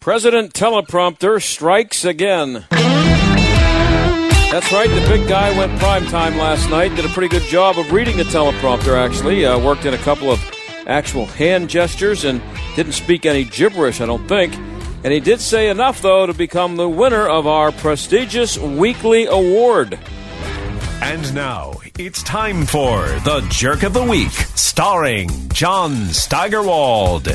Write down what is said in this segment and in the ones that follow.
President teleprompter strikes again. That's right, the big guy went prime time last night. Did a pretty good job of reading the teleprompter, actually. Uh, worked in a couple of actual hand gestures and didn't speak any gibberish, I don't think. And he did say enough, though, to become the winner of our prestigious weekly award. And now it's time for the Jerk of the Week, starring John Steigerwald.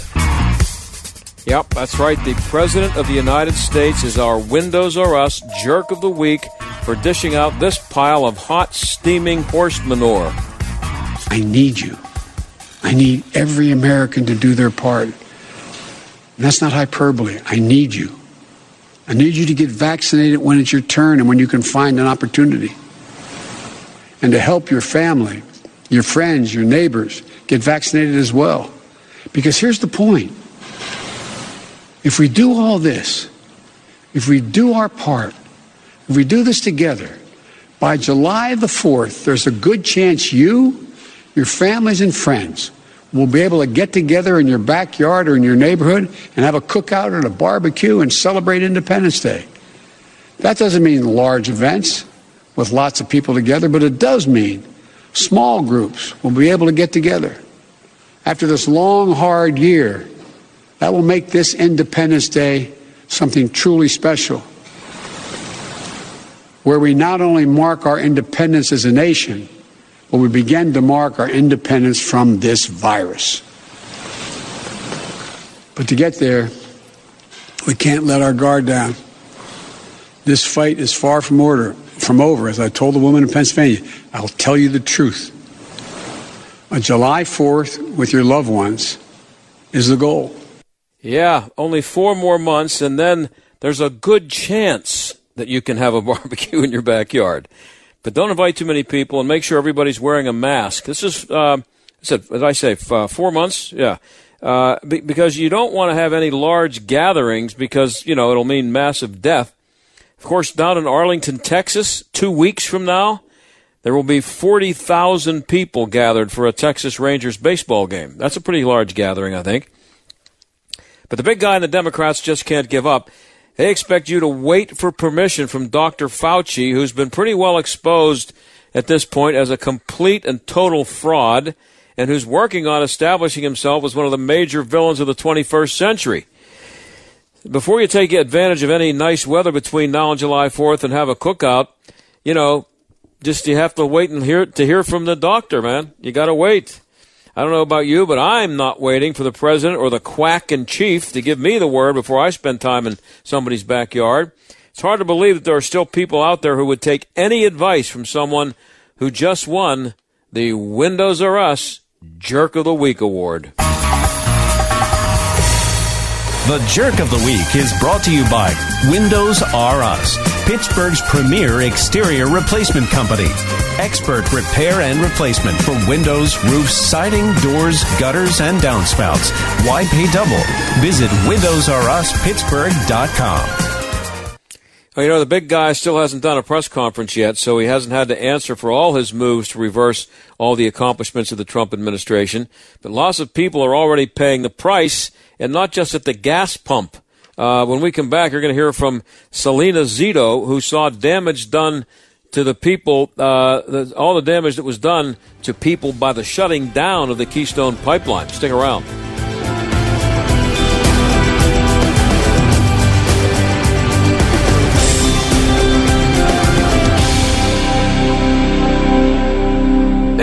Yep, that's right. The President of the United States is our Windows R Us Jerk of the Week for dishing out this pile of hot, steaming horse manure. I need you. I need every American to do their part. And that's not hyperbole. I need you. I need you to get vaccinated when it's your turn and when you can find an opportunity. And to help your family, your friends, your neighbors get vaccinated as well. Because here's the point if we do all this, if we do our part, if we do this together, by July the 4th, there's a good chance you, your families, and friends will be able to get together in your backyard or in your neighborhood and have a cookout or a barbecue and celebrate Independence Day. That doesn't mean large events with lots of people together, but it does mean small groups will be able to get together. After this long, hard year, that will make this Independence Day something truly special, where we not only mark our independence as a nation, but we begin to mark our independence from this virus. But to get there, we can't let our guard down. This fight is far from order, from over. As I told the woman in Pennsylvania, I'll tell you the truth. On July 4th, with your loved ones, is the goal. Yeah, only four more months, and then there's a good chance that you can have a barbecue in your backyard. But don't invite too many people, and make sure everybody's wearing a mask. This is, uh, I said, I say uh, four months? Yeah, uh, be- because you don't want to have any large gatherings because you know it'll mean massive death. Of course, down in Arlington, Texas, two weeks from now, there will be 40,000 people gathered for a Texas Rangers baseball game. That's a pretty large gathering, I think. But the big guy and the Democrats just can't give up. They expect you to wait for permission from Dr. Fauci, who's been pretty well exposed at this point as a complete and total fraud, and who's working on establishing himself as one of the major villains of the 21st century. Before you take advantage of any nice weather between now and July 4th and have a cookout, you know, just you have to wait and hear to hear from the doctor, man. You got to wait. I don't know about you, but I'm not waiting for the president or the quack in chief to give me the word before I spend time in somebody's backyard. It's hard to believe that there are still people out there who would take any advice from someone who just won the Windows R Us Jerk of the Week award. The Jerk of the Week is brought to you by Windows R Us, Pittsburgh's premier exterior replacement company. Expert repair and replacement for windows, roofs, siding, doors, gutters, and downspouts. Why pay double? Visit WindowsRUsPittsburgh.com. Well, you know, the big guy still hasn't done a press conference yet, so he hasn't had to answer for all his moves to reverse all the accomplishments of the Trump administration. But lots of people are already paying the price, and not just at the gas pump. Uh, when we come back, you're going to hear from Salena Zito, who saw damage done to the people, uh, the, all the damage that was done to people by the shutting down of the Keystone Pipeline. Stick around.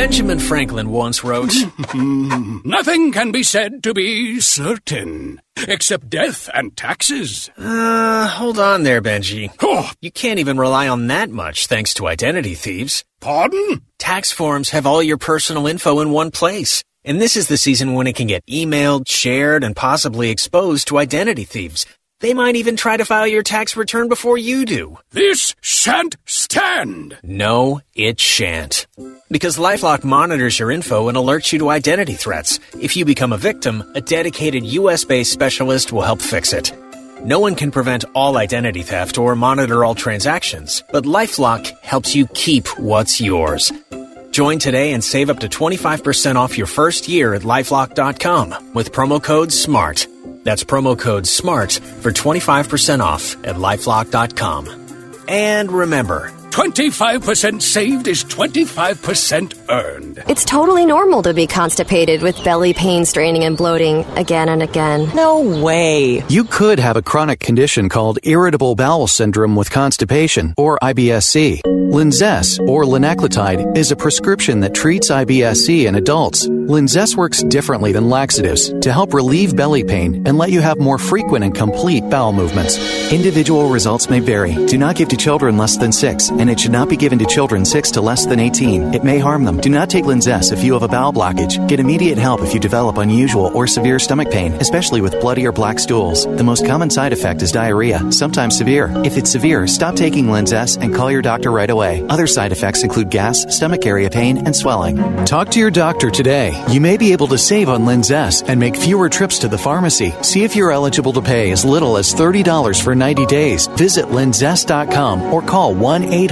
Benjamin Franklin once wrote Nothing can be said to be certain, except death and taxes. Uh, hold on there, Benji. Oh, You can't even rely on that much thanks to identity thieves. pardon? Tax forms have all your personal info in one place. And this is the season when it can get emailed, shared, and possibly exposed to identity thieves. They might even try to file your tax return before you do. This shan't stand. No, it shan't. Because Lifelock monitors your info and alerts you to identity threats. If you become a victim, a dedicated US based specialist will help fix it. No one can prevent all identity theft or monitor all transactions, but Lifelock helps you keep what's yours. Join today and save up to 25% off your first year at lifelock.com with promo code SMART. That's promo code SMART for 25% off at lifelock.com. And remember, 25% saved is 25% earned. It's totally normal to be constipated with belly pain, straining, and bloating again and again. No way. You could have a chronic condition called irritable bowel syndrome with constipation, or IBSC. Linzess, or linaclotide, is a prescription that treats IBSC in adults. Linzess works differently than laxatives to help relieve belly pain and let you have more frequent and complete bowel movements. Individual results may vary. Do not give to children less than 6, and it should not be given to children 6 to less than 18. It may harm them. Do not take Linzess if you have a bowel blockage. Get immediate help if you develop unusual or severe stomach pain, especially with bloody or black stools. The most common side effect is diarrhea, sometimes severe. If it's severe, stop taking Linzess and call your doctor right away. Other side effects include gas, stomach area pain, and swelling. Talk to your doctor today. You may be able to save on Linzess and make fewer trips to the pharmacy. See if you're eligible to pay as little as $30 for 90 days. Visit linzess.com or call 1 800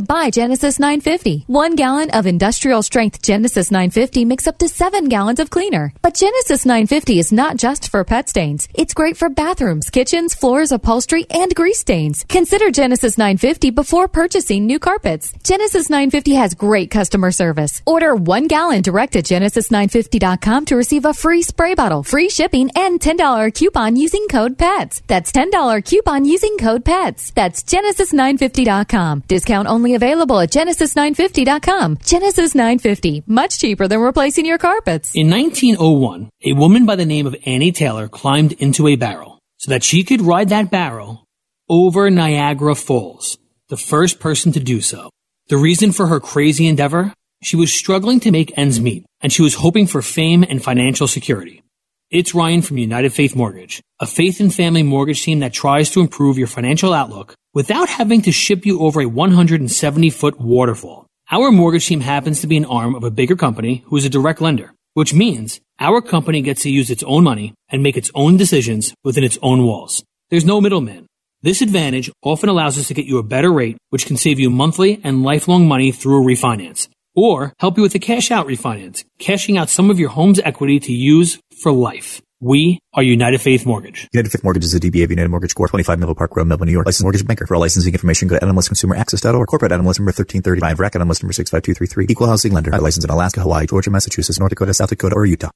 buy Genesis 950. One gallon of industrial strength Genesis 950 makes up to seven gallons of cleaner. But Genesis 950 is not just for pet stains. It's great for bathrooms, kitchens, floors, upholstery, and grease stains. Consider Genesis 950 before purchasing new carpets. Genesis 950 has great customer service. Order one gallon direct at genesis950.com to receive a free spray bottle, free shipping, and $10 coupon using code PETS. That's $10 coupon using code PETS. That's genesis950.com. Discount only available at genesis950.com. Genesis 950, much cheaper than replacing your carpets. In 1901, a woman by the name of Annie Taylor climbed into a barrel so that she could ride that barrel over Niagara Falls, the first person to do so. The reason for her crazy endeavor? She was struggling to make ends meet, and she was hoping for fame and financial security. It's Ryan from United Faith Mortgage, a faith and family mortgage team that tries to improve your financial outlook without having to ship you over a 170 foot waterfall. Our mortgage team happens to be an arm of a bigger company who is a direct lender, which means our company gets to use its own money and make its own decisions within its own walls. There's no middleman. This advantage often allows us to get you a better rate, which can save you monthly and lifelong money through a refinance. Or help you with a cash out refinance, cashing out some of your home's equity to use for life. We are United Faith Mortgage. United Faith Mortgage is a DBA of United Mortgage Corp. 25 Melville Park Road, Melville, New York. Licensed mortgage banker. For all licensing information, go to NMLSconsumeraccess.org. Corporate NMLS number 1335. RAC NMLS number 65233. Equal housing lender. Licensed in Alaska, Hawaii, Georgia, Massachusetts, North Dakota, South Dakota, or Utah.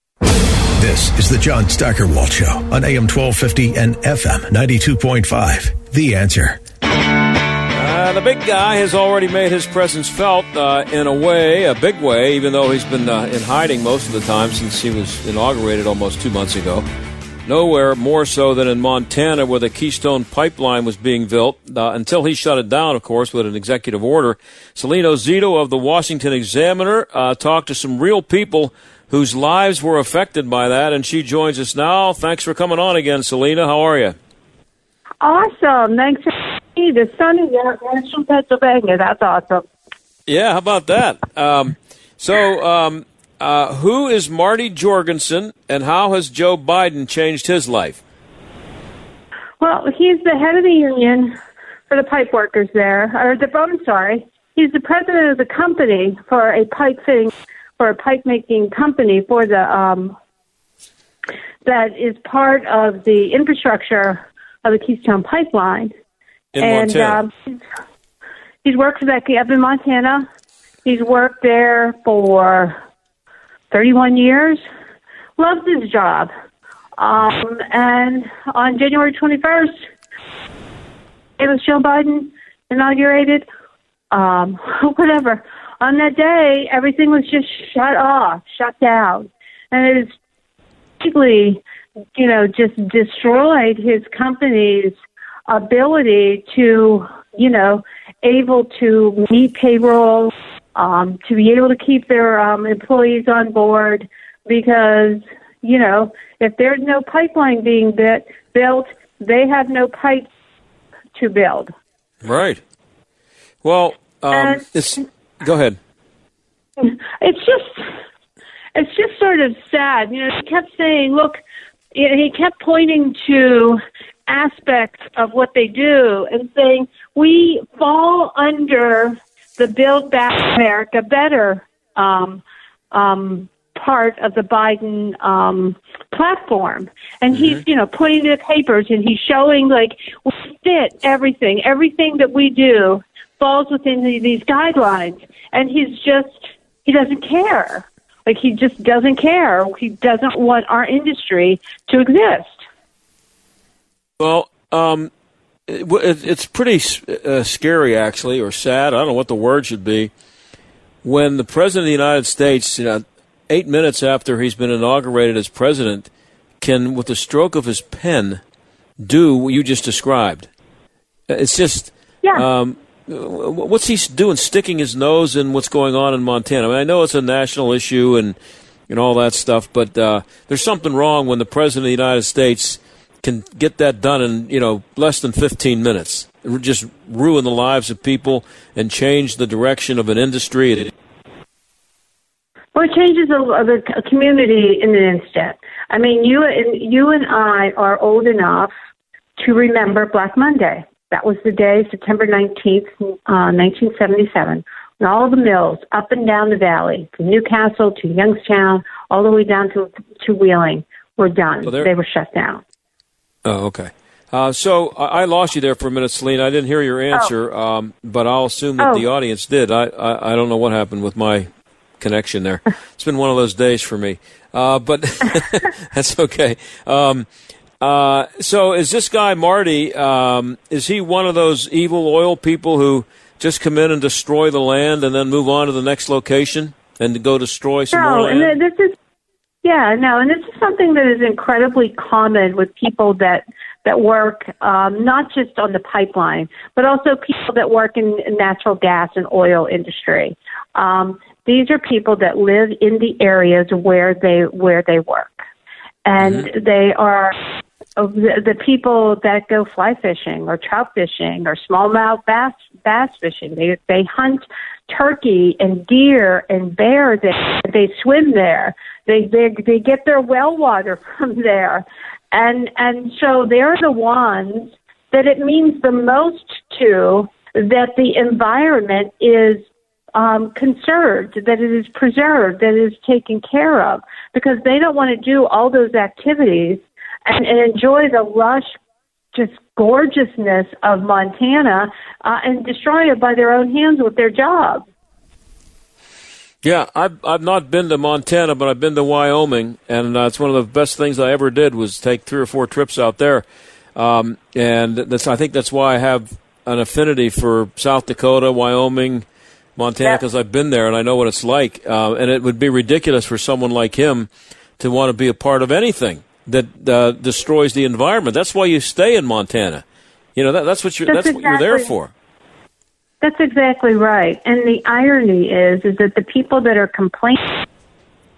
This is the John Steigerwald Show on AM 1250 and FM 92.5. The answer. The big guy has already made his presence felt uh, in a way, a big way, even though he's been uh, in hiding most of the time since he was inaugurated almost two months ago. Nowhere more so than in Montana, where the Keystone Pipeline was being built, uh, until he shut it down, of course, with an executive order. Salena Zito of the Washington Examiner uh, talked to some real people whose lives were affected by that, and she joins us now. Thanks for coming on again, Salena. How are you? Awesome. Thanks for me. The sun is out in from Pennsylvania. That's awesome. Yeah, how about that? Um, so, um, uh, who is Marty Jorgensen, and how has Joe Biden changed his life? Well, he's the head of the union for the pipe workers there, or the, I'm sorry, he's the president of the company for a pipe fitting for a pipe making company for the um, that is part of the infrastructure of the Keystone Pipeline. In and Montana. Um, he's, worked for that up in Montana. He's worked there for 31 years. Loves his job. Um, and on January 21st, it was Joe Biden inaugurated. Um, whatever. On that day, everything was just shut off, shut down, and it was basically, you know, just destroyed his company's ability to, you know, able to meet payroll, um, to be able to keep their um, employees on board, because you know, if there's no pipeline being bit, built, they have no pipes to build. Right. Well, um, And- it's go ahead. It's just, it's just sort of sad. You know, he kept saying, look, he kept pointing to aspects of what they do and saying, we fall under the Build Back America Better um, um, part of the Biden um, platform. And he's, you know, pointing the papers and he's showing, like, we fit everything. Everything that we do falls within the, these guidelines. And he's just, he doesn't care. Like, he just doesn't care. He doesn't want our industry to exist. Well, um, it, it's pretty uh, scary, actually, or sad. I don't know what the word should be. When the president of the United States, you know, eight minutes after he's been inaugurated as president, can, with the stroke of his pen, do what you just described. Uh, It's just, yeah. um, what's he doing? Sticking his nose in what's going on in Montana. I mean, I know it's a national issue and and all that stuff, but uh, there's something wrong when the president of the United States can get that done in you know less than 15 minutes. Just ruin the lives of people and change the direction of an industry. Well, it changes the, the c- community in an instant. I mean, you and you and I are old enough to remember Black Monday. That was the day, September nineteenth, uh, nineteen seventy-seven, when all the mills up and down the valley, from New Castle to Youngstown, all the way down to to Wheeling, were done. So they were shut down. Oh, okay. Uh, so I I lost you there for a minute, Celine. I didn't hear your answer, um, but I'll assume that Oh. the audience did. I, I I don't know what happened with my connection there. It's been one of those days for me, uh, but that's okay. Um, uh, so is this guy Marty? Um, is he one of those evil oil people who just come in and destroy the land and then move on to the next location and go destroy some no, more land? and th- this is yeah, no, and this is something that is incredibly common with people that that work um, not just on the pipeline, but also people that work in natural gas and oil industry. Um, these are people that live in the areas where they where they work, and they are uh, the, the people that go fly fishing or trout fishing or smallmouth bass bass fishing. They they hunt turkey and deer and bear there. They swim there. They they they get their well water from there, and and so they're the ones that it means the most to that the environment is um, conserved, that it is preserved, that it is taken care of, because they don't want to do all those activities and, and enjoy the lush, just gorgeousness of Montana uh, and destroy it by their own hands with their jobs. Yeah, I've I've not been to Montana, but I've been to Wyoming, and uh, it's one of the best things I ever did was take three or four trips out there, um, and that's I think that's why I have an affinity for South Dakota, Wyoming, Montana, because I've been there and I know what it's like, uh, and it would be ridiculous for someone like him to want to be a part of anything that uh, destroys the environment. That's why you stay in Montana. You know that, that's what you That's that's what you're there for. That's exactly right. And the irony is, is that the people that are complaining,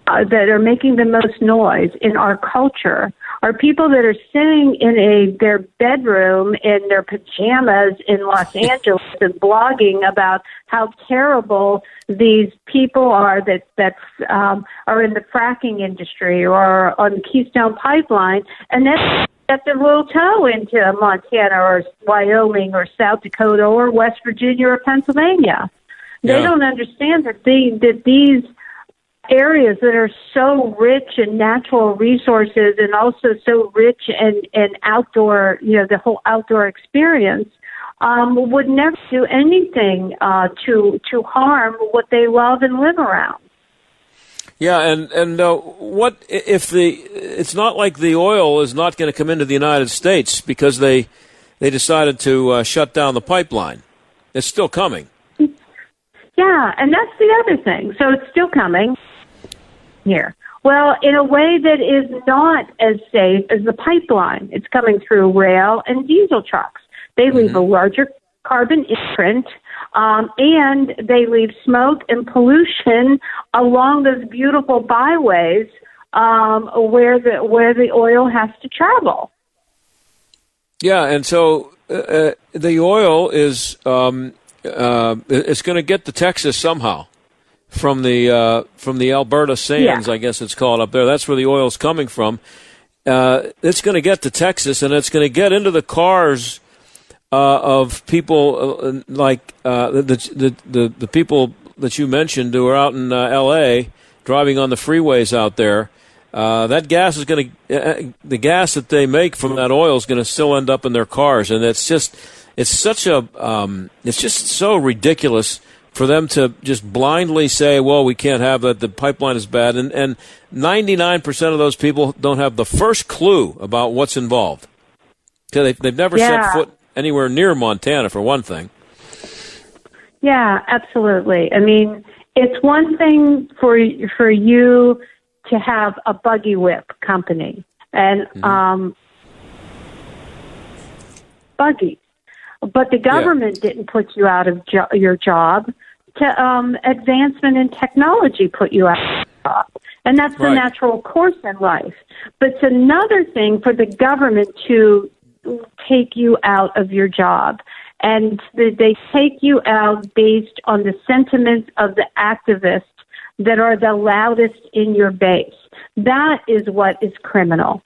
uh, that are making the most noise in our culture, are people that are sitting in a their bedroom in their pajamas in Los Angeles and blogging about how terrible these people are that that um, are in the fracking industry or on the Keystone Pipeline, and then get their little toe into Montana or Wyoming or South Dakota or West Virginia or Pennsylvania. They Yeah. don't understand that they that these areas that are so rich in natural resources and also so rich in, in outdoor, you know, the whole outdoor experience, um, would never do anything uh, to to harm what they love and live around. Yeah, and and uh, what if the? It's not like the oil is not going to come into the United States because they they decided to uh, shut down the pipeline. It's still coming. Yeah, and that's the other thing. So it's still coming here. Well, in a way that is not as safe as the pipeline. It's coming through rail and diesel trucks. They leave mm-hmm. a larger carbon imprint, um, and they leave smoke and pollution along those beautiful byways um, where the where the oil has to travel. Yeah, and so uh, uh the oil is um, uh, it's going to get to Texas somehow from the uh, from the Alberta sands, yeah. I guess it's called up there. That's where the oil is coming from. Uh, it's going to get to Texas, and it's going to get into the cars uh, of people uh, like uh, the, the, the the people that you mentioned who are out in uh, L.A. driving on the freeways out there. Uh, that gas is going to the gas that they make from that oil is going to still end up in their cars, and it's just it's such a um, it's just so ridiculous for them to just blindly say, "Well, we can't have that. The pipeline is bad," and and ninety nine percent of those people don't have the first clue about what's involved. They've, they've never yeah. set foot anywhere near Montana, for one thing. Yeah, absolutely. I mean, it's one thing for for you to have a buggy whip company and mm-hmm. um, buggy, but the government yeah. didn't put you out of jo- your job. To um, advancement in technology put you out of your job, and that's the right. natural course in life. But it's another thing for the government to take you out of your job. And they take you out based on the sentiments of the activists that are the loudest in your base. That is what is criminal.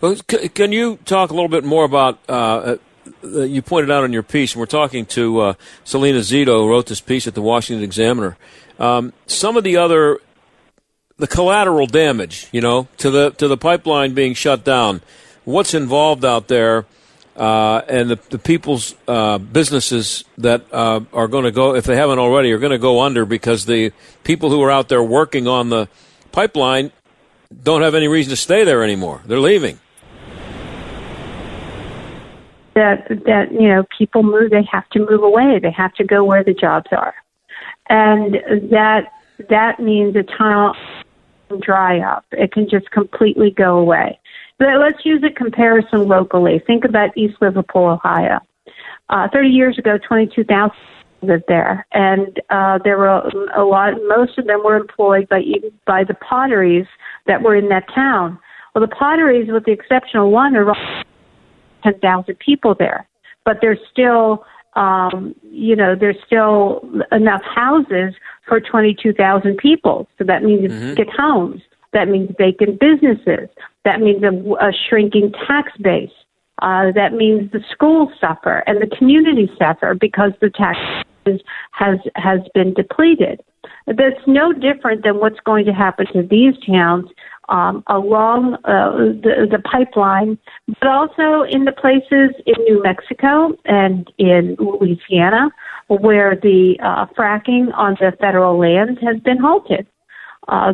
Well, can you talk a little bit more about? Uh, you pointed out in your piece, and we're talking to uh, Salena Zito, who wrote this piece at the Washington Examiner. Um, some of the other, the collateral damage, you know, to the to the pipeline being shut down what's involved out there uh, and the, the people's uh, businesses that uh, are going to go, if they haven't already, are going to go under because the people who are out there working on the pipeline don't have any reason to stay there anymore. They're leaving. That that you know, people move. They have to move away. They have to go where the jobs are, and that that means a tunnel dry up. It can just completely go away. But let's use a comparison locally. Think about East Liverpool, Ohio. Uh, 30 years ago, 22,000 lived there, and uh, there were a lot. Most of them were employed by by the potteries that were in that town. Well, the potteries, with the exception of one, are 10,000 people there, but there's still, um, you know, there's still enough houses for 22,000 people. So that means mm-hmm. get homes. That means vacant businesses. That means a, a shrinking tax base. Uh, that means the schools suffer and the community suffer because the tax has has been depleted. That's no different than what's going to happen to these towns um, along uh, the, the pipeline, but also in the places in New Mexico and in Louisiana where the uh, fracking on the federal lands has been halted. Uh,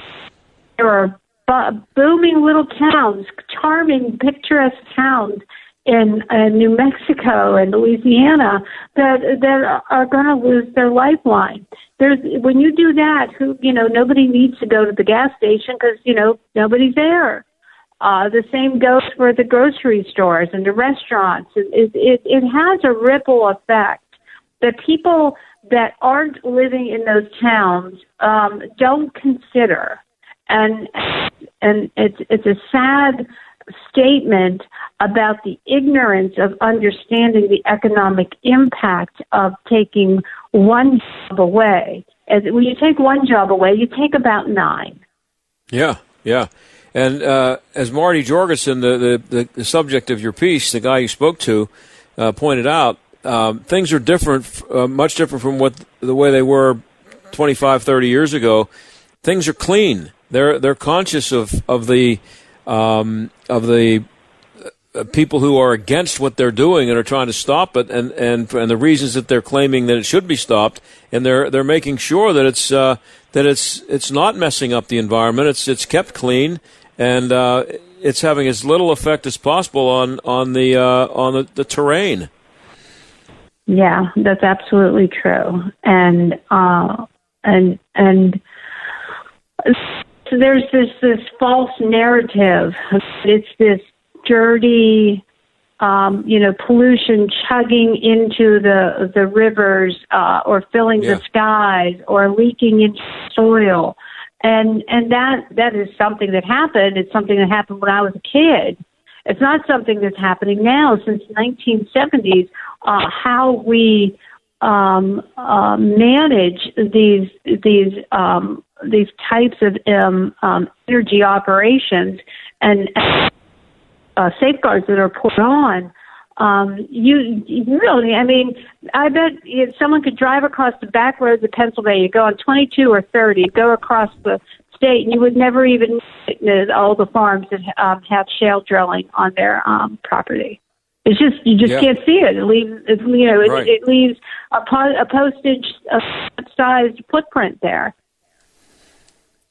there are bu- booming little towns, charming, picturesque towns in, in New Mexico and Louisiana that that are going to lose their lifeline. There's when you do that, who you know nobody needs to go to the gas station because you know nobody's there. Uh, the same goes for the grocery stores and the restaurants. It, it, it, it has a ripple effect. The people that aren't living in those towns um, don't consider and and it's it's a sad statement about the ignorance of understanding the economic impact of taking one job away. As when you take one job away, you take about nine. Yeah, yeah. And uh, as Marty Jorgensen, the, the, the, subject of your piece, the guy you spoke to, uh, pointed out, um, things are different, uh, much different from what the way they were 25, 30 years ago things are clean. They're they're conscious of of the um, of the uh, people who are against what they're doing and are trying to stop it, and, and and the reasons that they're claiming that it should be stopped, and they're they're making sure that it's uh, that it's it's not messing up the environment. It's it's kept clean, and uh, it's having as little effect as possible on on the uh, on the, the terrain. Yeah, that's absolutely true, and uh, and and so there's this this false narrative. It's this dirty, um, you know, pollution chugging into the the rivers uh, or filling yeah. the skies or leaking into soil, and and that that is something that happened. It's something that happened when I was a kid. It's not something that's happening now. Since the 1970s, uh, how we um, uh, manage these these um, these types of um, um, energy operations and uh, safeguards that are put on, um, you, you really, I mean, I bet if someone could drive across the back roads of Pennsylvania, go on 22 or 30, go across the state, and you would never even know all the farms that um, have shale drilling on their um, property. It's just you just yeah. can't see it. It leaves, it, you know, it, right. it leaves a, po- a postage sized footprint there.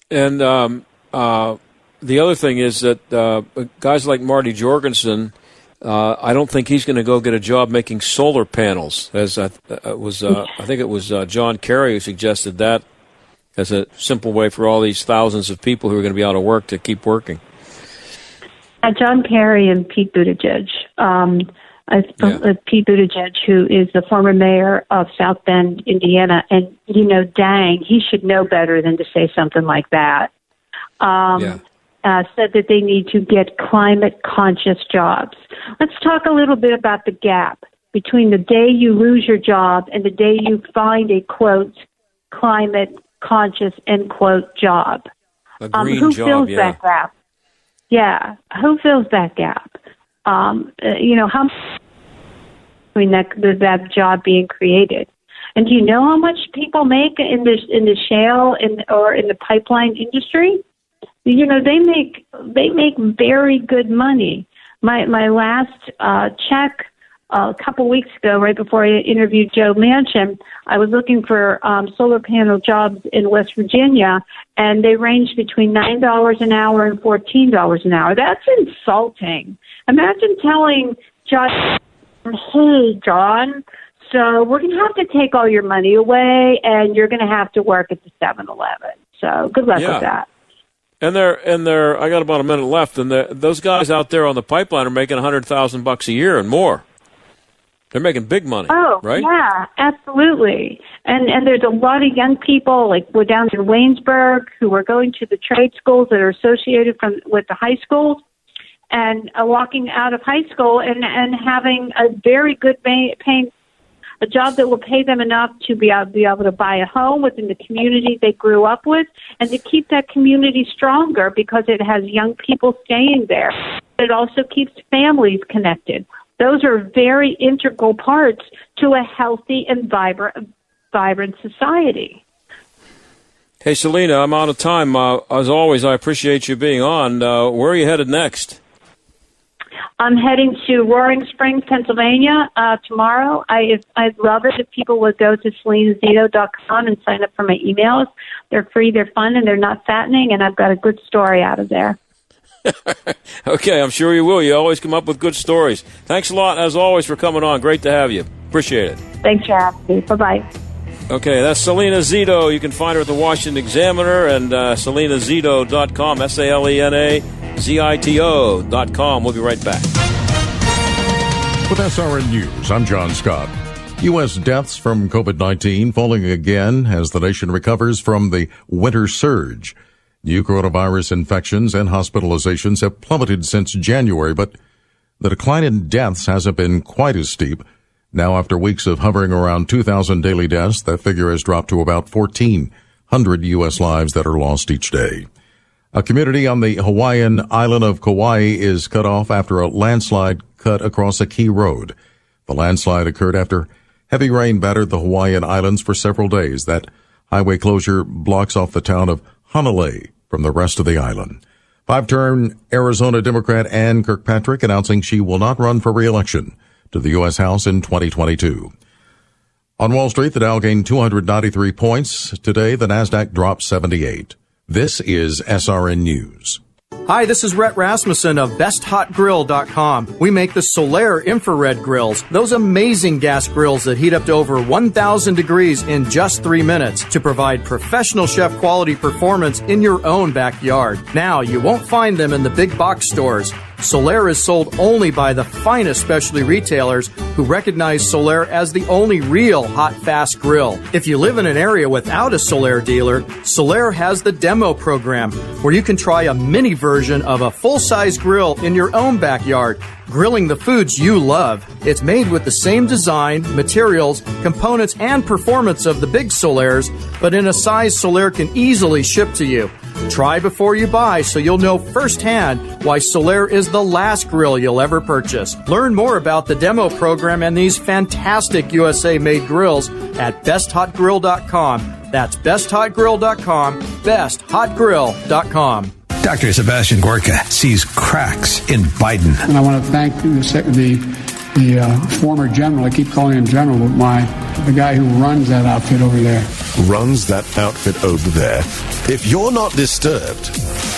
And um, uh, the other thing is that uh, guys like Marty Jorgensen, uh, I don't think he's going to go get a job making solar panels. As I uh, was, uh, I think it was uh, John Kerry who suggested that as a simple way for all these thousands of people who are going to be out of work to keep working. John Kerry and Pete Buttigieg. Um, Yeah. Pete Buttigieg, who is the former mayor of South Bend, Indiana, and you know, dang, he should know better than to say something like that. Um, yeah uh, said that they need to get climate conscious jobs. Let's talk a little bit about the gap between the day you lose your job and the day you find a quote climate conscious end quote job. Um, who job, fills yeah. that gap? Yeah, who fills that gap? Um, uh, you know how between that that job being created. And do you know how much people make in the in the shale in, or in the pipeline industry? you know they make they make very good money. My my last uh, check uh, a couple weeks ago, right before I interviewed Joe Manchin, I was looking for um, solar panel jobs in West Virginia, and they ranged between nine dollars an hour and fourteen dollars an hour. That's insulting. Imagine telling John, "Hey, John." So we're going to have to take all your money away, and you're going to have to work at the Seven Eleven. So good luck yeah. with that. And they're and they're. I got about a minute left, and those guys out there on the pipeline are making a hundred thousand bucks a year and more. They're making big money. Oh, right? Yeah, absolutely. And and there's a lot of young people like we're down in Waynesburg who are going to the trade schools that are associated from with the high schools, and uh, walking out of high school and and having a very good paying a job that will pay them enough to be able, be able to buy a home within the community they grew up with and to keep that community stronger because it has young people staying there. It also keeps families connected. Those are very integral parts to a healthy and vibrant, vibrant society. Hey, Salena, I'm out of time. Uh, as always, I appreciate you being on. Uh, where are you headed next? I'm heading to Roaring Springs, Pennsylvania uh, tomorrow. I I'd love it if people would go to salenazito.com and sign up for my emails. They're free, they're fun, and they're not fattening. And I've got a good story out of there. okay, I'm sure you will. You always come up with good stories. Thanks a lot, as always, for coming on. Great to have you. Appreciate it. Thanks for having me. Bye bye. Okay, that's Salena Zito. You can find her at the Washington Examiner and uh, selenazito.com, S A L E N A Z I T O.com. We'll be right back. With SRN News, I'm John Scott. U.S. deaths from COVID 19 falling again as the nation recovers from the winter surge. New coronavirus infections and hospitalizations have plummeted since January, but the decline in deaths hasn't been quite as steep. Now, after weeks of hovering around 2,000 daily deaths, that figure has dropped to about 1,400 U.S. lives that are lost each day. A community on the Hawaiian island of Kauai is cut off after a landslide cut across a key road. The landslide occurred after heavy rain battered the Hawaiian islands for several days. That highway closure blocks off the town of Hanalei from the rest of the island. Five-term Arizona Democrat Ann Kirkpatrick announcing she will not run for re-election to the U.S. House in 2022. On Wall Street, the Dow gained 293 points. Today, the Nasdaq dropped 78. This is SRN News. Hi, this is Rhett Rasmussen of BestHotGrill.com. We make the Solaire infrared grills, those amazing gas grills that heat up to over 1,000 degrees in just three minutes to provide professional chef quality performance in your own backyard. Now, you won't find them in the big box stores. Solaire is sold only by the finest specialty retailers who recognize Solaire as the only real hot fast grill. If you live in an area without a Solaire dealer, Solaire has the demo program where you can try a mini version of a full size grill in your own backyard, grilling the foods you love. It's made with the same design, materials, components, and performance of the big Solaires, but in a size Solaire can easily ship to you. Try before you buy so you'll know firsthand why Solaire is the last grill you'll ever purchase. Learn more about the demo program and these fantastic USA made grills at besthotgrill.com. That's besthotgrill.com, besthotgrill.com. Dr. Sebastian Gorka sees cracks in Biden. And I want to thank the, the the uh, former general. I keep calling him general, but my the guy who runs that outfit over there. Runs that outfit over there. If you're not disturbed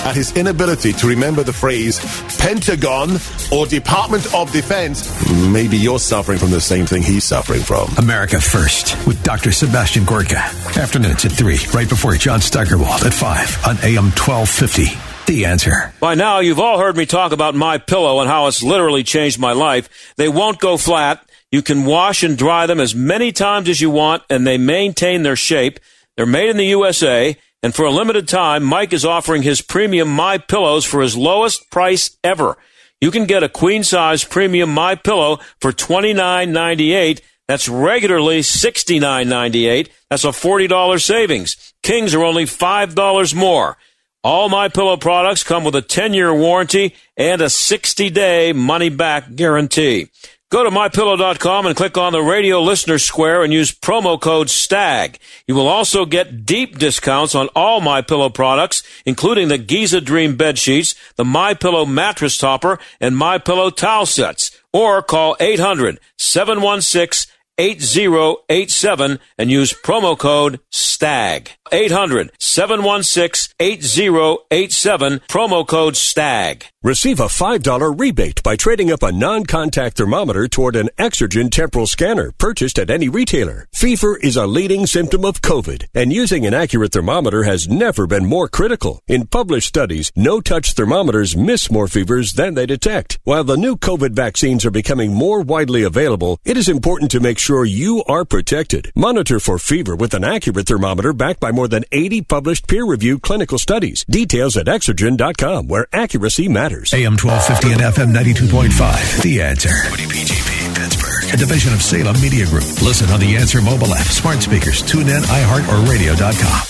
at his inability to remember the phrase Pentagon or Department of Defense, maybe you're suffering from the same thing he's suffering from. America First with Dr. Sebastian Gorka. Afternoons at 3, right before John Steigerwald at 5 on AM 1250 the answer. By now, you've all heard me talk about my pillow and how it's literally changed my life. They won't go flat. You can wash and dry them as many times as you want, and they maintain their shape. They're made in the USA, and for a limited time, Mike is offering his premium My Pillows for his lowest price ever. You can get a queen size premium My Pillow for twenty nine ninety eight. That's regularly sixty nine ninety eight. That's a forty dollars savings. Kings are only five dollars more. All my pillow products come with a 10-year warranty and a 60-day money-back guarantee. Go to mypillow.com and click on the radio listener square and use promo code STAG. You will also get deep discounts on all my pillow products, including the Giza Dream bed sheets, the my pillow mattress topper, and my pillow towel sets. Or call 800 716 8087 and use promo code STAG. 800 716 8087, promo code STAG. Receive a $5 rebate by trading up a non contact thermometer toward an Exergen temporal scanner purchased at any retailer. Fever is a leading symptom of COVID, and using an accurate thermometer has never been more critical. In published studies, no touch thermometers miss more fevers than they detect. While the new COVID vaccines are becoming more widely available, it is important to make sure you are protected. Monitor for fever with an accurate thermometer backed by more than 80 published peer-reviewed clinical studies. Details at Exergen.com, where accuracy matters. AM 1250 and FM 92.5. The Answer. WPGP Pittsburgh. A division of Salem Media Group. Listen on the Answer mobile app, smart speakers, tune in, iHeart, or radio.com.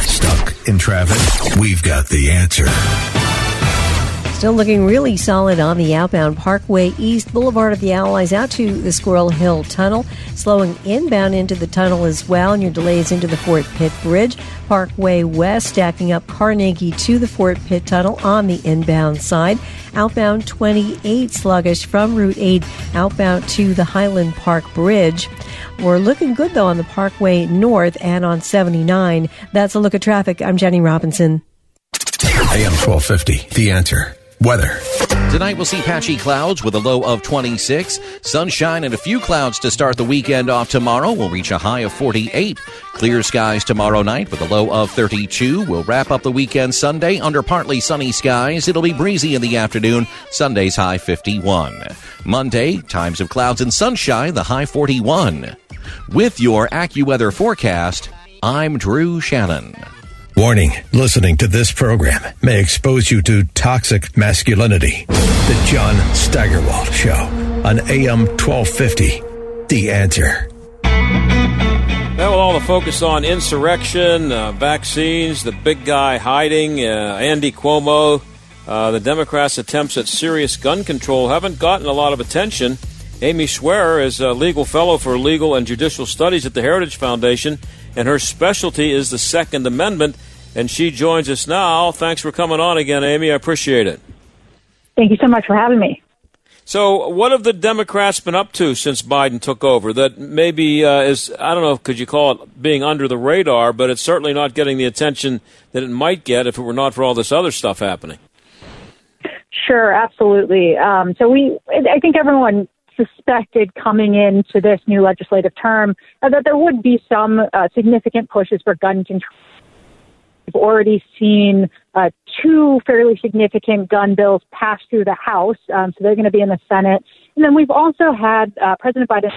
Stuck in traffic? We've got the answer. Still looking really solid on the outbound Parkway East Boulevard of the Allies out to the Squirrel Hill Tunnel. Slowing inbound into the tunnel as well, and your delays into the Fort Pitt Bridge. Parkway West stacking up Carnegie to the Fort Pitt Tunnel on the inbound side. Outbound 28 sluggish from Route 8 outbound to the Highland Park Bridge. We're looking good though on the Parkway North and on 79. That's a look at traffic. I'm Jenny Robinson. AM 1250, The Answer. Weather. Tonight we'll see patchy clouds with a low of 26. Sunshine and a few clouds to start the weekend off tomorrow. We'll reach a high of 48. Clear skies tomorrow night with a low of 32. We'll wrap up the weekend Sunday under partly sunny skies. It'll be breezy in the afternoon. Sunday's high 51. Monday, times of clouds and sunshine, the high 41. With your AccuWeather forecast, I'm Drew Shannon. Warning listening to this program may expose you to toxic masculinity. The John Steigerwald Show on AM 1250. The answer. Now, with all the focus on insurrection, uh, vaccines, the big guy hiding, uh, Andy Cuomo, uh, the Democrats' attempts at serious gun control haven't gotten a lot of attention. Amy Swearer is a legal fellow for legal and judicial studies at the Heritage Foundation, and her specialty is the Second Amendment. And she joins us now. Thanks for coming on again, Amy. I appreciate it. Thank you so much for having me. So, what have the Democrats been up to since Biden took over? That maybe uh, is I don't know, could you call it being under the radar? But it's certainly not getting the attention that it might get if it were not for all this other stuff happening. Sure, absolutely. Um, so we, I think everyone suspected coming into this new legislative term uh, that there would be some uh, significant pushes for gun control. We've already seen uh, two fairly significant gun bills pass through the House, um, so they're going to be in the Senate. And then we've also had uh, President Biden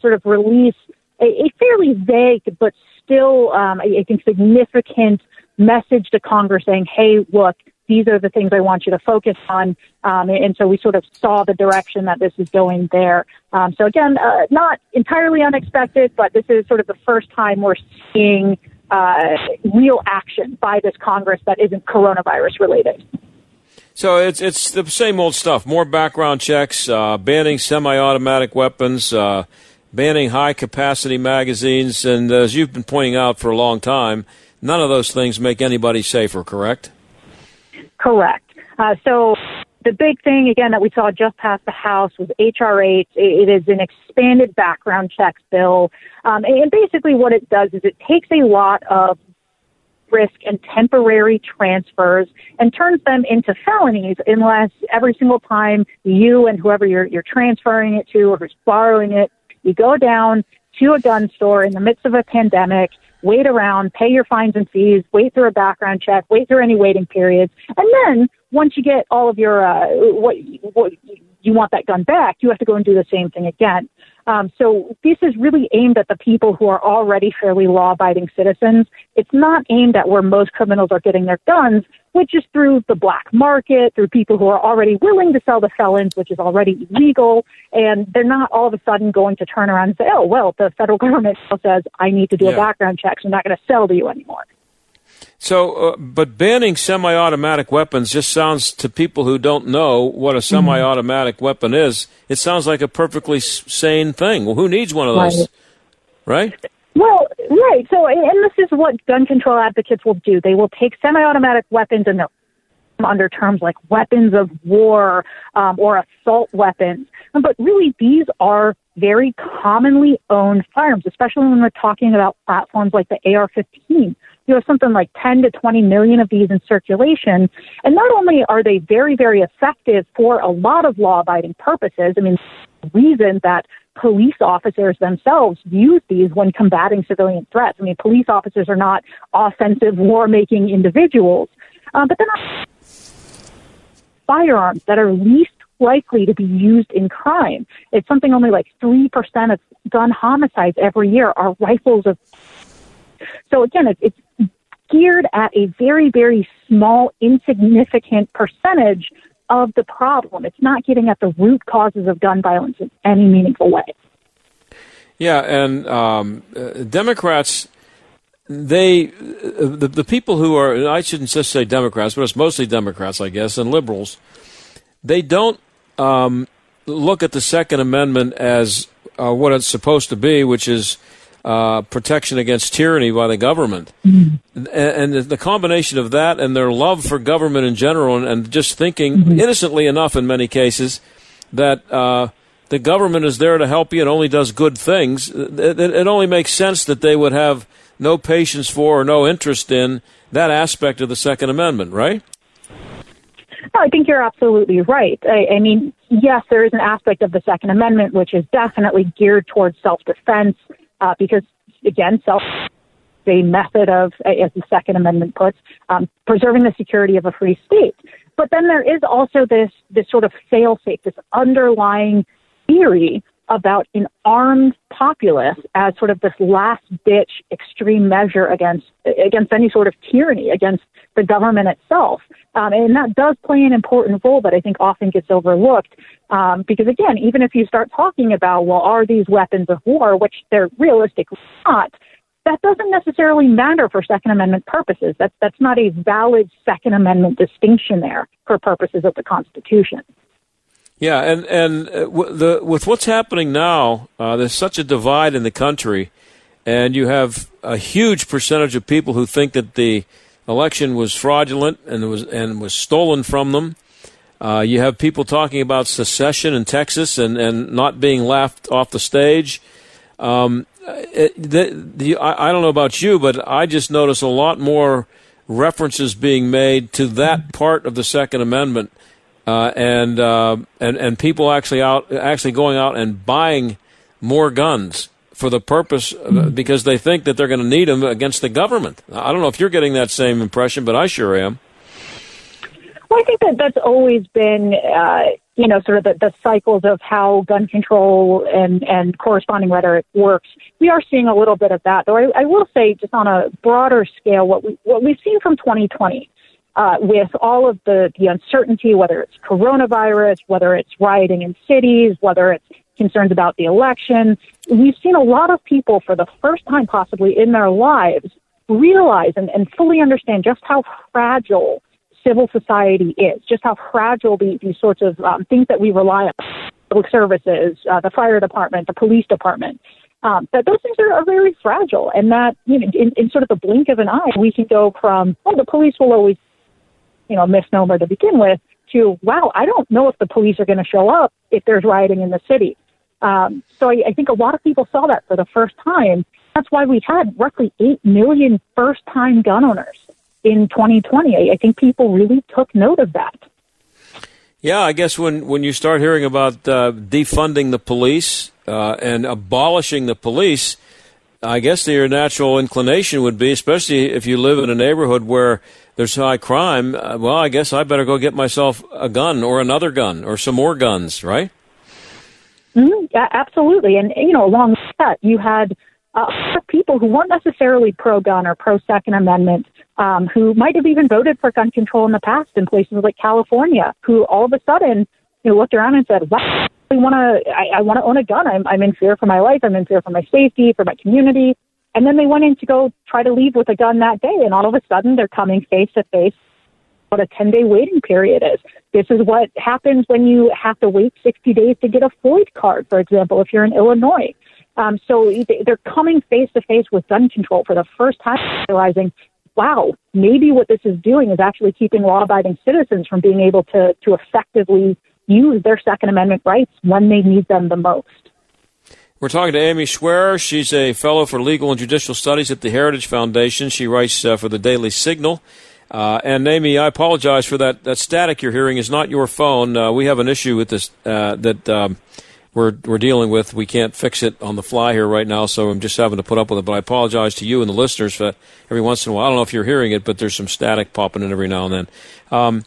sort of release a, a fairly vague but still, um, I, I think, significant message to Congress saying, hey, look, these are the things I want you to focus on. Um, and so we sort of saw the direction that this is going there. Um, so again, uh, not entirely unexpected, but this is sort of the first time we're seeing uh, real action by this Congress that isn't coronavirus related. So it's it's the same old stuff: more background checks, uh, banning semi-automatic weapons, uh, banning high-capacity magazines, and as you've been pointing out for a long time, none of those things make anybody safer. Correct? Correct. Uh, so the big thing again that we saw just pass the House was HR 8. It is an expanded background checks bill, um, and basically what it does is it takes a lot of risk and temporary transfers and turns them into felonies unless every single time you and whoever you're, you're transferring it to or who's borrowing it, you go down to a gun store in the midst of a pandemic wait around, pay your fines and fees, wait through a background check, wait through any waiting periods, and then once you get all of your uh, what, what you want that gun back, you have to go and do the same thing again. Um, so this is really aimed at the people who are already fairly law-abiding citizens. It's not aimed at where most criminals are getting their guns, which is through the black market, through people who are already willing to sell the felons, which is already illegal, and they're not all of a sudden going to turn around and say, "Oh, well, the federal government says I need to do yeah. a background check, so I'm not going to sell to you anymore." So, uh, but banning semi-automatic weapons just sounds to people who don't know what a semi-automatic mm-hmm. weapon is. It sounds like a perfectly sane thing. Well, who needs one of those, right? right? Well, right. So, and this is what gun control advocates will do. They will take semi-automatic weapons and they'll under terms like weapons of war um, or assault weapons. But really, these are very commonly owned firearms, especially when we're talking about platforms like the AR-15 you have something like 10 to 20 million of these in circulation. And not only are they very, very effective for a lot of law abiding purposes, I mean, the reason that police officers themselves use these when combating civilian threats. I mean, police officers are not offensive war making individuals, um, but they're not firearms that are least likely to be used in crime. It's something only like 3% of gun homicides every year are rifles of so again, it's, it's geared at a very, very small, insignificant percentage of the problem. It's not getting at the root causes of gun violence in any meaningful way. Yeah, and um, uh, Democrats, they, uh, the, the people who are, I shouldn't just say Democrats, but it's mostly Democrats, I guess, and liberals, they don't um, look at the Second Amendment as uh, what it's supposed to be, which is uh, protection against tyranny by the government. Mm-hmm. And, and, the combination of that and their love for government in general, and, and just thinking mm-hmm. innocently enough in many cases that uh, the government is there to help you and only does good things, it, it, only makes sense that they would have no patience for or no interest in that aspect of the Second Amendment, right? No, I think you're absolutely right. I, I mean, yes, there is an aspect of the Second Amendment which is definitely geared towards self defense uh, because again, self a method of, as the Second Amendment puts, um, preserving the security of a free state. But then there is also this this sort of fail-safe, this underlying theory about an armed populace as sort of this last ditch extreme measure against against any sort of tyranny against the government itself um, and that does play an important role that I think often gets overlooked um, because again even if you start talking about well are these weapons of war which they're realistically not that doesn't necessarily matter for Second Amendment purposes. That's that's not a valid Second Amendment distinction there for purposes of the Constitution. Yeah, and and uh, the with what's happening now, uh, there's such a divide in the country, and you have a huge percentage of people who think that the election was fraudulent and was and was stolen from them. Uh, you have people talking about secession in Texas and, and not being laughed off the stage. Um, it, the, the, I, I don't know about you, but I just notice a lot more references being made to that part of the Second Amendment, uh, and uh, and and people actually out actually going out and buying more guns for the purpose of, because they think that they're going to need them against the government. I don't know if you're getting that same impression, but I sure am. Well, I think that that's always been, uh, you know, sort of the, the cycles of how gun control and, and corresponding rhetoric works. We are seeing a little bit of that, though. I, I will say, just on a broader scale, what we what we've seen from 2020. Uh, with all of the, the uncertainty, whether it's coronavirus, whether it's rioting in cities, whether it's concerns about the election, we've seen a lot of people for the first time possibly in their lives realize and, and fully understand just how fragile civil society is, just how fragile the, these sorts of um, things that we rely on, public services, uh, the fire department, the police department, um, that those things are, are very fragile, and that you know, in, in sort of the blink of an eye, we can go from oh, the police will always, you know, misnomer to begin with, to wow, I don't know if the police are going to show up if there's rioting in the city. Um, so I, I think a lot of people saw that for the first time. That's why we had roughly 8 million first time gun owners in 2020. I, I think people really took note of that. Yeah, I guess when, when you start hearing about uh, defunding the police uh, and abolishing the police, I guess your natural inclination would be, especially if you live in a neighborhood where there's high crime, uh, well, I guess I better go get myself a gun or another gun or some more guns, right? Mm-hmm. Yeah, absolutely. And, you know, along that, you had uh, people who weren't necessarily pro gun or pro Second Amendment, um, who might have even voted for gun control in the past in places like California, who all of a sudden you know, looked around and said, "Wow, I want to, I, I want to own a gun. I'm, I'm in fear for my life. I'm in fear for my safety, for my community." And then they went in to go try to leave with a gun that day, and all of a sudden they're coming face to face what a 10 day waiting period is. This is what happens when you have to wait 60 days to get a FOID card, for example, if you're in Illinois. Um, so they're coming face to face with gun control for the first time, realizing, wow, maybe what this is doing is actually keeping law abiding citizens from being able to, to effectively use their Second Amendment rights when they need them the most. We're talking to Amy Swearer. She's a fellow for legal and judicial studies at the Heritage Foundation. She writes uh, for the Daily Signal. Uh, and Amy, I apologize for that. That static you're hearing is not your phone. Uh, we have an issue with this uh, that um, we're we're dealing with. We can't fix it on the fly here right now, so I'm just having to put up with it. But I apologize to you and the listeners for every once in a while. I don't know if you're hearing it, but there's some static popping in every now and then. Um,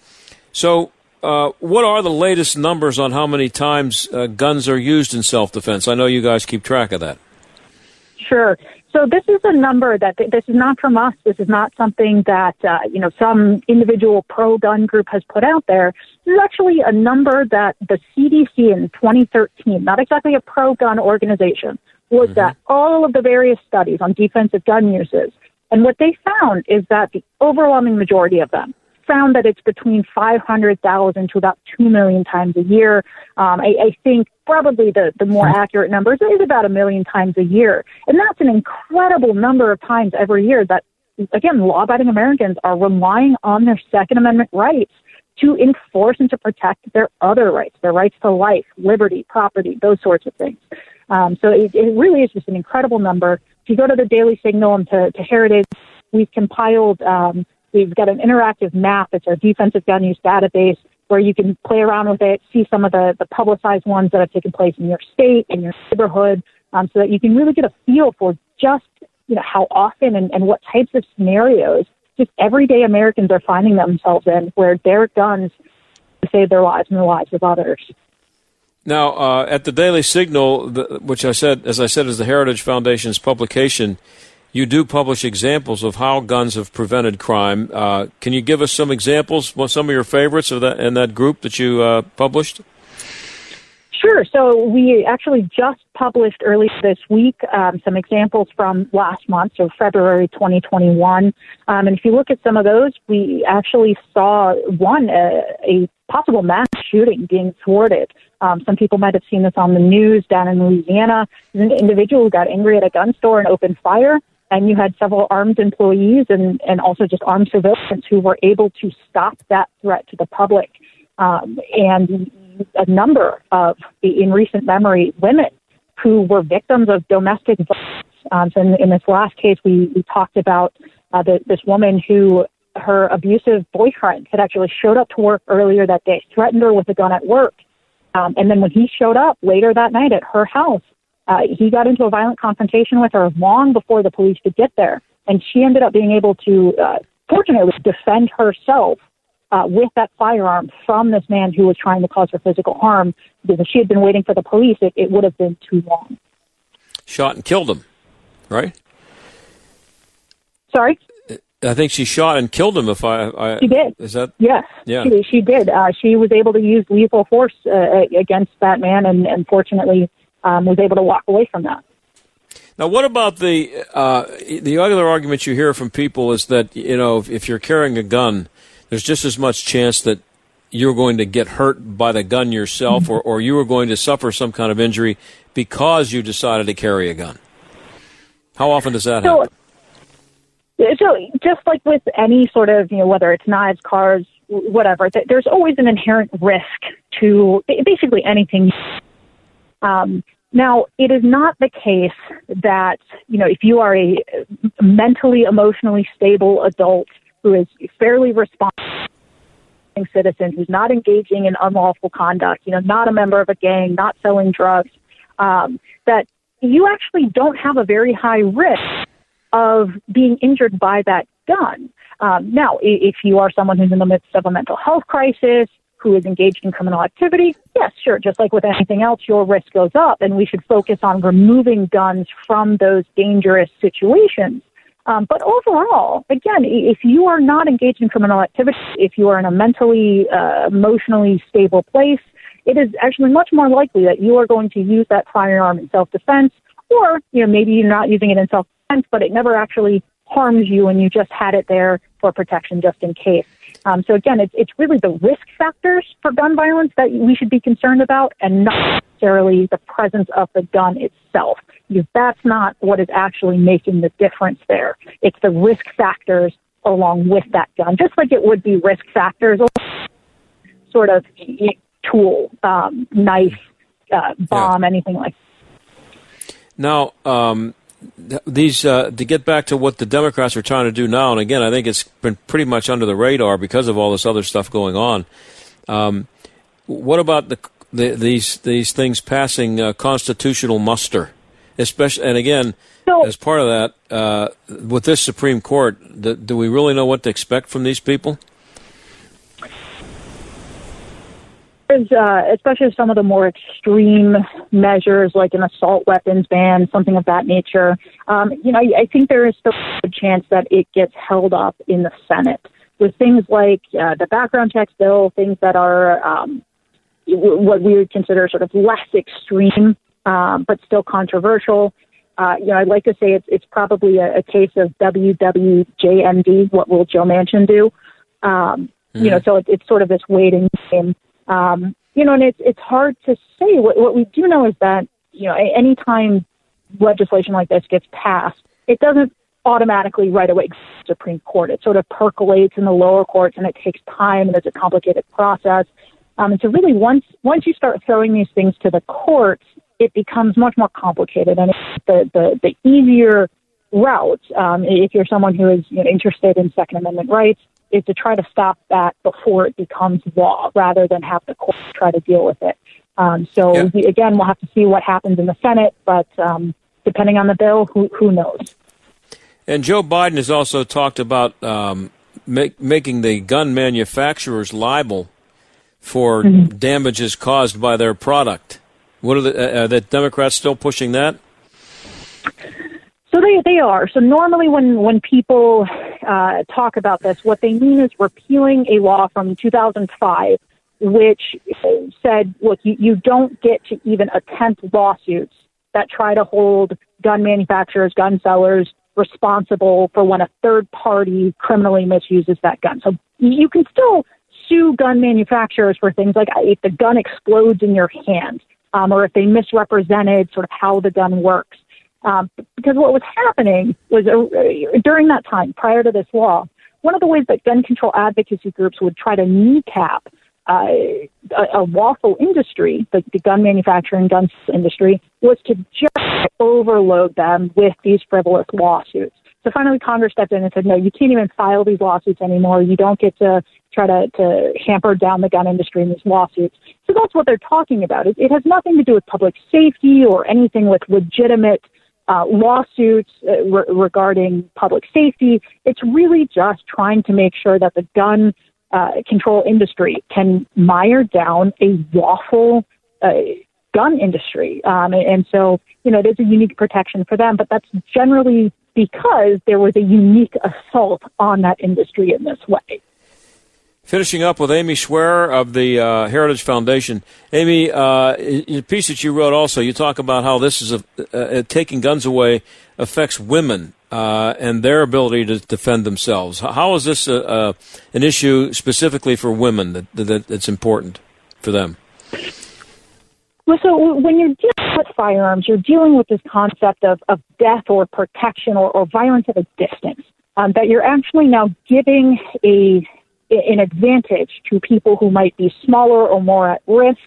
so, uh, what are the latest numbers on how many times uh, guns are used in self-defense? I know you guys keep track of that. Sure. So this is a number that this is not from us. This is not something that uh, you know some individual pro-gun group has put out there. This is actually a number that the CDC in 2013, not exactly a pro-gun organization, looked mm-hmm. at all of the various studies on defensive gun uses, and what they found is that the overwhelming majority of them found that it's between 500,000 to about 2 million times a year. Um, I, I think probably the, the more accurate numbers is about a million times a year. And that's an incredible number of times every year that, again, law abiding Americans are relying on their Second Amendment rights to enforce and to protect their other rights, their rights to life, liberty, property, those sorts of things. Um, so it, it really is just an incredible number. If you go to the Daily Signal and to, to Heritage, we've compiled um, We've got an interactive map. It's our defensive gun use database where you can play around with it, see some of the, the publicized ones that have taken place in your state, and your neighborhood, um, so that you can really get a feel for just you know how often and, and what types of scenarios just everyday Americans are finding themselves in where their guns save their lives and the lives of others. Now, uh, at the Daily Signal, the, which I said, as I said, is the Heritage Foundation's publication, you do publish examples of how guns have prevented crime. Uh, can you give us some examples, some of your favorites of that in that group that you uh, published? Sure. So we actually just published early this week um, some examples from last month, so February 2021. Um, and if you look at some of those, we actually saw one a, a possible mass shooting being thwarted. Um, some people might have seen this on the news down in Louisiana. An individual got angry at a gun store and opened fire and you had several armed employees and, and also just armed civilians who were able to stop that threat to the public. Um, and a number of, in recent memory, women who were victims of domestic violence. Um, so in, in this last case, we, we talked about uh, the, this woman who her abusive boyfriend had actually showed up to work earlier that day, threatened her with a gun at work. Um, and then when he showed up later that night at her house, uh, he got into a violent confrontation with her long before the police could get there. And she ended up being able to, uh, fortunately, defend herself uh, with that firearm from this man who was trying to cause her physical harm. Because if she had been waiting for the police, it, it would have been too long. Shot and killed him, right? Sorry? I think she shot and killed him. If I, I she did. Is that yes? Yeah. She, she did. Uh, she was able to use lethal force uh, against that man, and, and fortunately, um, was able to walk away from that. Now, what about the uh, the other argument you hear from people is that you know if, if you're carrying a gun, there's just as much chance that you're going to get hurt by the gun yourself, or, or you are going to suffer some kind of injury because you decided to carry a gun. How often does that so, happen? So, just like with any sort of, you know, whether it's knives, cars, whatever, th- there's always an inherent risk to basically anything. Um, now, it is not the case that, you know, if you are a mentally, emotionally stable adult who is fairly responsible citizen who's not engaging in unlawful conduct, you know, not a member of a gang, not selling drugs, um, that you actually don't have a very high risk of being injured by that gun. Um, now, if you are someone who's in the midst of a mental health crisis, who is engaged in criminal activity, yes, sure, just like with anything else, your risk goes up, and we should focus on removing guns from those dangerous situations. Um, but overall, again, if you are not engaged in criminal activity, if you are in a mentally, uh, emotionally stable place, it is actually much more likely that you are going to use that firearm in self-defense, or you know maybe you're not using it in self-defense, but it never actually harms you, and you just had it there for protection just in case. Um, so again, it's it's really the risk factors for gun violence that we should be concerned about, and not necessarily the presence of the gun itself. Because that's not what is actually making the difference there. It's the risk factors along with that gun, just like it would be risk factors, sort of tool, um, knife, uh, bomb, yeah. anything like. That. Now, um, these uh, to get back to what the Democrats are trying to do now, and again, I think it's been pretty much under the radar because of all this other stuff going on. Um, what about the, the, these these things passing uh, constitutional muster, especially? And again, so, as part of that, uh, with this Supreme Court, do, do we really know what to expect from these people? Uh, especially some of the more extreme measures like an assault weapons ban, something of that nature, um, you know, I, I think there is still a chance that it gets held up in the Senate with things like uh, the background checks bill, things that are um, what we would consider sort of less extreme, um, but still controversial. Uh, you know, I'd like to say it's it's probably a, a case of WWJMD. What will Joe Manchin do? Um, mm-hmm. You know, so it, it's sort of this waiting game. Um, you know, and it's it's hard to say. What, what we do know is that you know, any time legislation like this gets passed, it doesn't automatically right away go to the Supreme Court. It sort of percolates in the lower courts, and it takes time, and it's a complicated process. Um, and so, really, once once you start throwing these things to the courts, it becomes much more complicated, and the the the easier route, um, if you're someone who is you know, interested in Second Amendment rights, is to try to stop that before it becomes law rather than have the court try to deal with it. Um, so yeah. we, again, we'll have to see what happens in the Senate, but um, depending on the bill, who, who knows? And Joe Biden has also talked about um, make, making the gun manufacturers liable for mm-hmm. damages caused by their product. What are the, uh, are the Democrats still pushing that? So they they are. So normally when when people uh, talk about this, what they mean is repealing a law from 2005, which said, look, you, you don't get to even attempt lawsuits that try to hold gun manufacturers, gun sellers responsible for when a third party criminally misuses that gun. So you can still sue gun manufacturers for things like if the gun explodes in your hand, um, or if they misrepresented sort of how the gun works. Um, because what was happening was uh, during that time, prior to this law, one of the ways that gun control advocacy groups would try to kneecap uh, a, a lawful industry, the, the gun manufacturing gun industry, was to just overload them with these frivolous lawsuits. So finally, Congress stepped in and said, no, you can't even file these lawsuits anymore. You don't get to try to, to hamper down the gun industry in these lawsuits. So that's what they're talking about. It, it has nothing to do with public safety or anything with legitimate uh, lawsuits uh, re- regarding public safety. It's really just trying to make sure that the gun uh, control industry can mire down a lawful uh, gun industry. Um, and, and so, you know, there's a unique protection for them, but that's generally because there was a unique assault on that industry in this way. Finishing up with Amy Swearer of the uh, Heritage Foundation. Amy, uh, in a piece that you wrote also, you talk about how this is a, uh, taking guns away affects women uh, and their ability to defend themselves. How is this a, an issue specifically for women that, that, that's important for them? Well, so when you're dealing with firearms, you're dealing with this concept of, of death or protection or, or violence at a distance. Um, that you're actually now giving a an advantage to people who might be smaller or more at risk.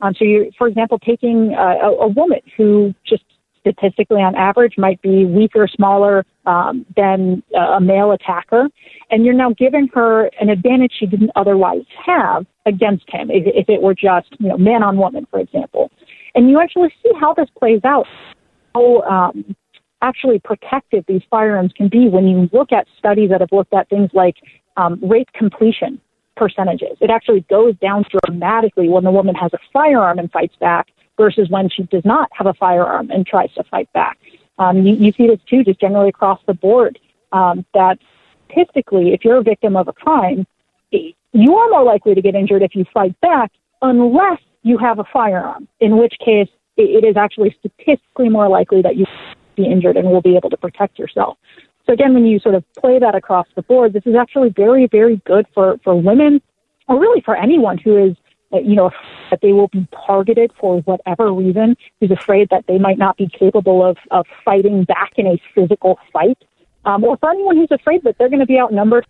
Um, so, you, for example, taking a, a woman who just statistically on average might be weaker, smaller um, than a male attacker, and you're now giving her an advantage she didn't otherwise have against him if, if it were just you know man on woman, for example. And you actually see how this plays out, how um, actually protective these firearms can be when you look at studies that have looked at things like um, rape completion percentages. It actually goes down dramatically when the woman has a firearm and fights back versus when she does not have a firearm and tries to fight back. Um, you, you see this too, just generally across the board, um, that statistically, if you're a victim of a crime, you are more likely to get injured if you fight back unless you have a firearm, in which case it is actually statistically more likely that you be injured and will be able to protect yourself. So again, when you sort of play that across the board, this is actually very, very good for, for women or really for anyone who is you know, that they will be targeted for whatever reason, who's afraid that they might not be capable of, of fighting back in a physical fight, um, or for anyone who's afraid that they're going to be outnumbered.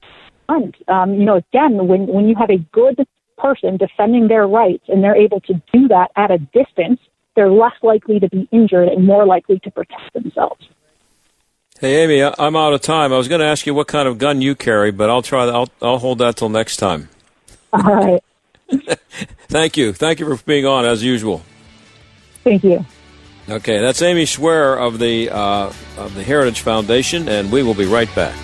Um, you know, again, when, when you have a good person defending their rights and they're able to do that at a distance, they're less likely to be injured and more likely to protect themselves. Hey, Amy, I'm out of time. I was going to ask you what kind of gun you carry, but I'll try. I'll I'll hold that till next time. All right. Thank you. Thank you for being on as usual. Thank you. Okay, that's Amy Swearer of the uh, of the Heritage Foundation, and we will be right back.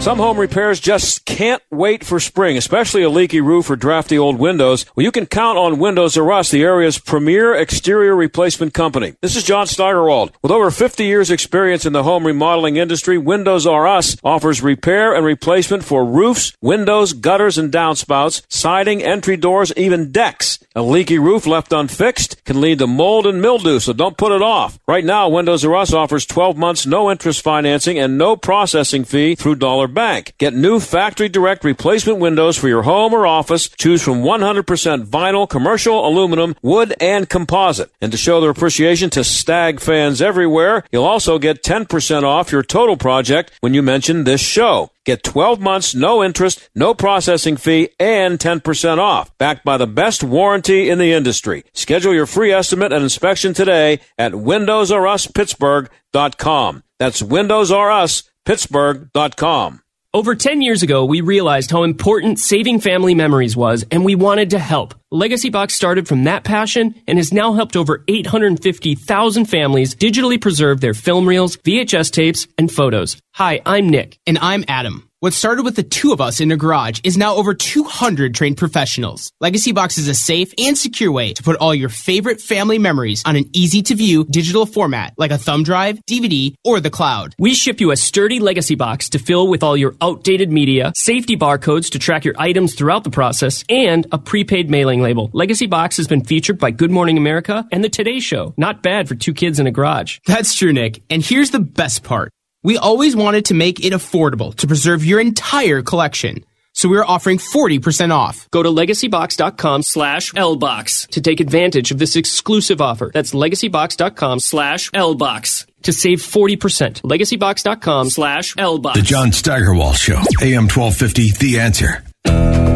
Some home repairs just can't wait for spring, especially a leaky roof or drafty old windows. Well, you can count on Windows R Us, the area's premier exterior replacement company. This is John Steigerwald. With over 50 years experience in the home remodeling industry, Windows R Us offers repair and replacement for roofs, windows, gutters and downspouts, siding, entry doors, even decks. A leaky roof left unfixed can lead to mold and mildew, so don't put it off. Right now, Windows R Us offers 12 months no interest financing and no processing fee through Dollar Bank. Get new factory direct replacement windows for your home or office. Choose from 100% vinyl, commercial, aluminum, wood, and composite. And to show their appreciation to Stag fans everywhere, you'll also get 10% off your total project when you mention this show. Get 12 months, no interest, no processing fee, and 10% off. Backed by the best warranty in the industry. Schedule your free estimate and inspection today at WindowsRUsPittsburgh.com. That's WindowsRUsPittsburgh.com. Over 10 years ago, we realized how important saving family memories was, and we wanted to help. Legacy Box started from that passion and has now helped over 850,000 families digitally preserve their film reels, VHS tapes, and photos. Hi, I'm Nick. And I'm Adam. What started with the two of us in a garage is now over 200 trained professionals. Legacy Box is a safe and secure way to put all your favorite family memories on an easy to view digital format like a thumb drive, DVD, or the cloud. We ship you a sturdy Legacy Box to fill with all your outdated media, safety barcodes to track your items throughout the process, and a prepaid mailing label. Legacy Box has been featured by Good Morning America and The Today Show. Not bad for two kids in a garage. That's true, Nick. And here's the best part. We always wanted to make it affordable to preserve your entire collection. So we're offering 40% off. Go to legacybox.com slash LBOX to take advantage of this exclusive offer. That's legacybox.com slash LBOX to save 40%. Legacybox.com slash LBOX. The John Steigerwald Show, AM 1250, The Answer.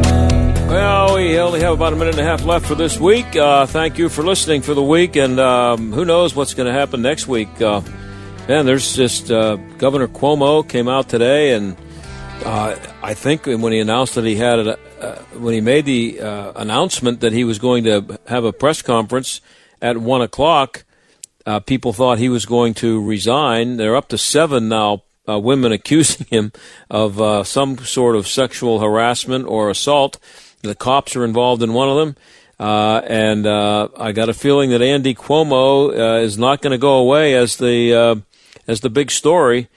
Well, we only have about a minute and a half left for this week. Uh, thank you for listening for the week, and um, who knows what's going to happen next week. Uh, man, there's just uh, Governor Cuomo came out today, and uh, I think when he announced that he had a, uh, when he made the uh, announcement that he was going to have a press conference at one o'clock, people thought he was going to resign. They're up to seven now. women accusing him of some sort of sexual harassment or assault. The cops are involved in one of them. Uh, and uh, I got a feeling that Andy Cuomo uh, is not going to go away as the uh, as the big story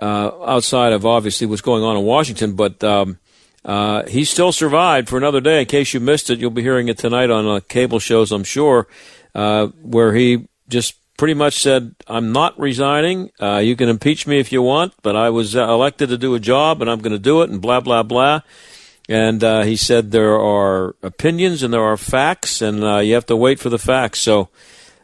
uh, outside of obviously what's going on in Washington. But um, uh, he still survived for another day. In case you missed it, you'll be hearing it tonight on cable shows, I'm sure, where he just pretty much said, "I'm not resigning. you can impeach me if you want, but I was elected to do a job, and I'm going to do it." And blah blah blah. And uh, he said there are opinions and there are facts, and uh, you have to wait for the facts. So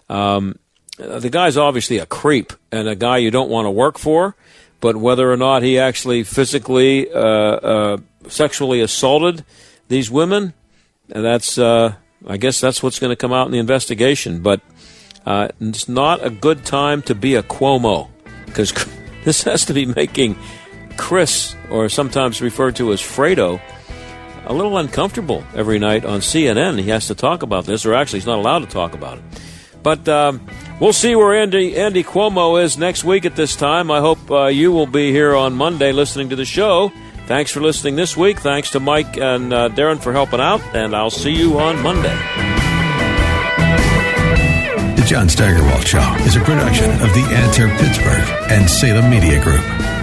um, the guy's obviously a creep and a guy you don't want to work for. But whether or not he actually physically, uh, uh sexually assaulted these women, that's uh, I guess that's what's going to come out in the investigation. But uh, it's not a good time to be a Cuomo because this has to be making Chris, or sometimes referred to as Fredo, a little uncomfortable every night on CNN. He has to talk about this, or actually, he's not allowed to talk about it. But um, we'll see where Andy Andy Cuomo is next week at this time. I hope uh, you will be here on Monday listening to the show. Thanks for listening this week. Thanks to Mike and uh, Darren for helping out, and I'll see you on Monday. The John Steigerwald Show is a production of The Answer Pittsburgh and Salem Media Group.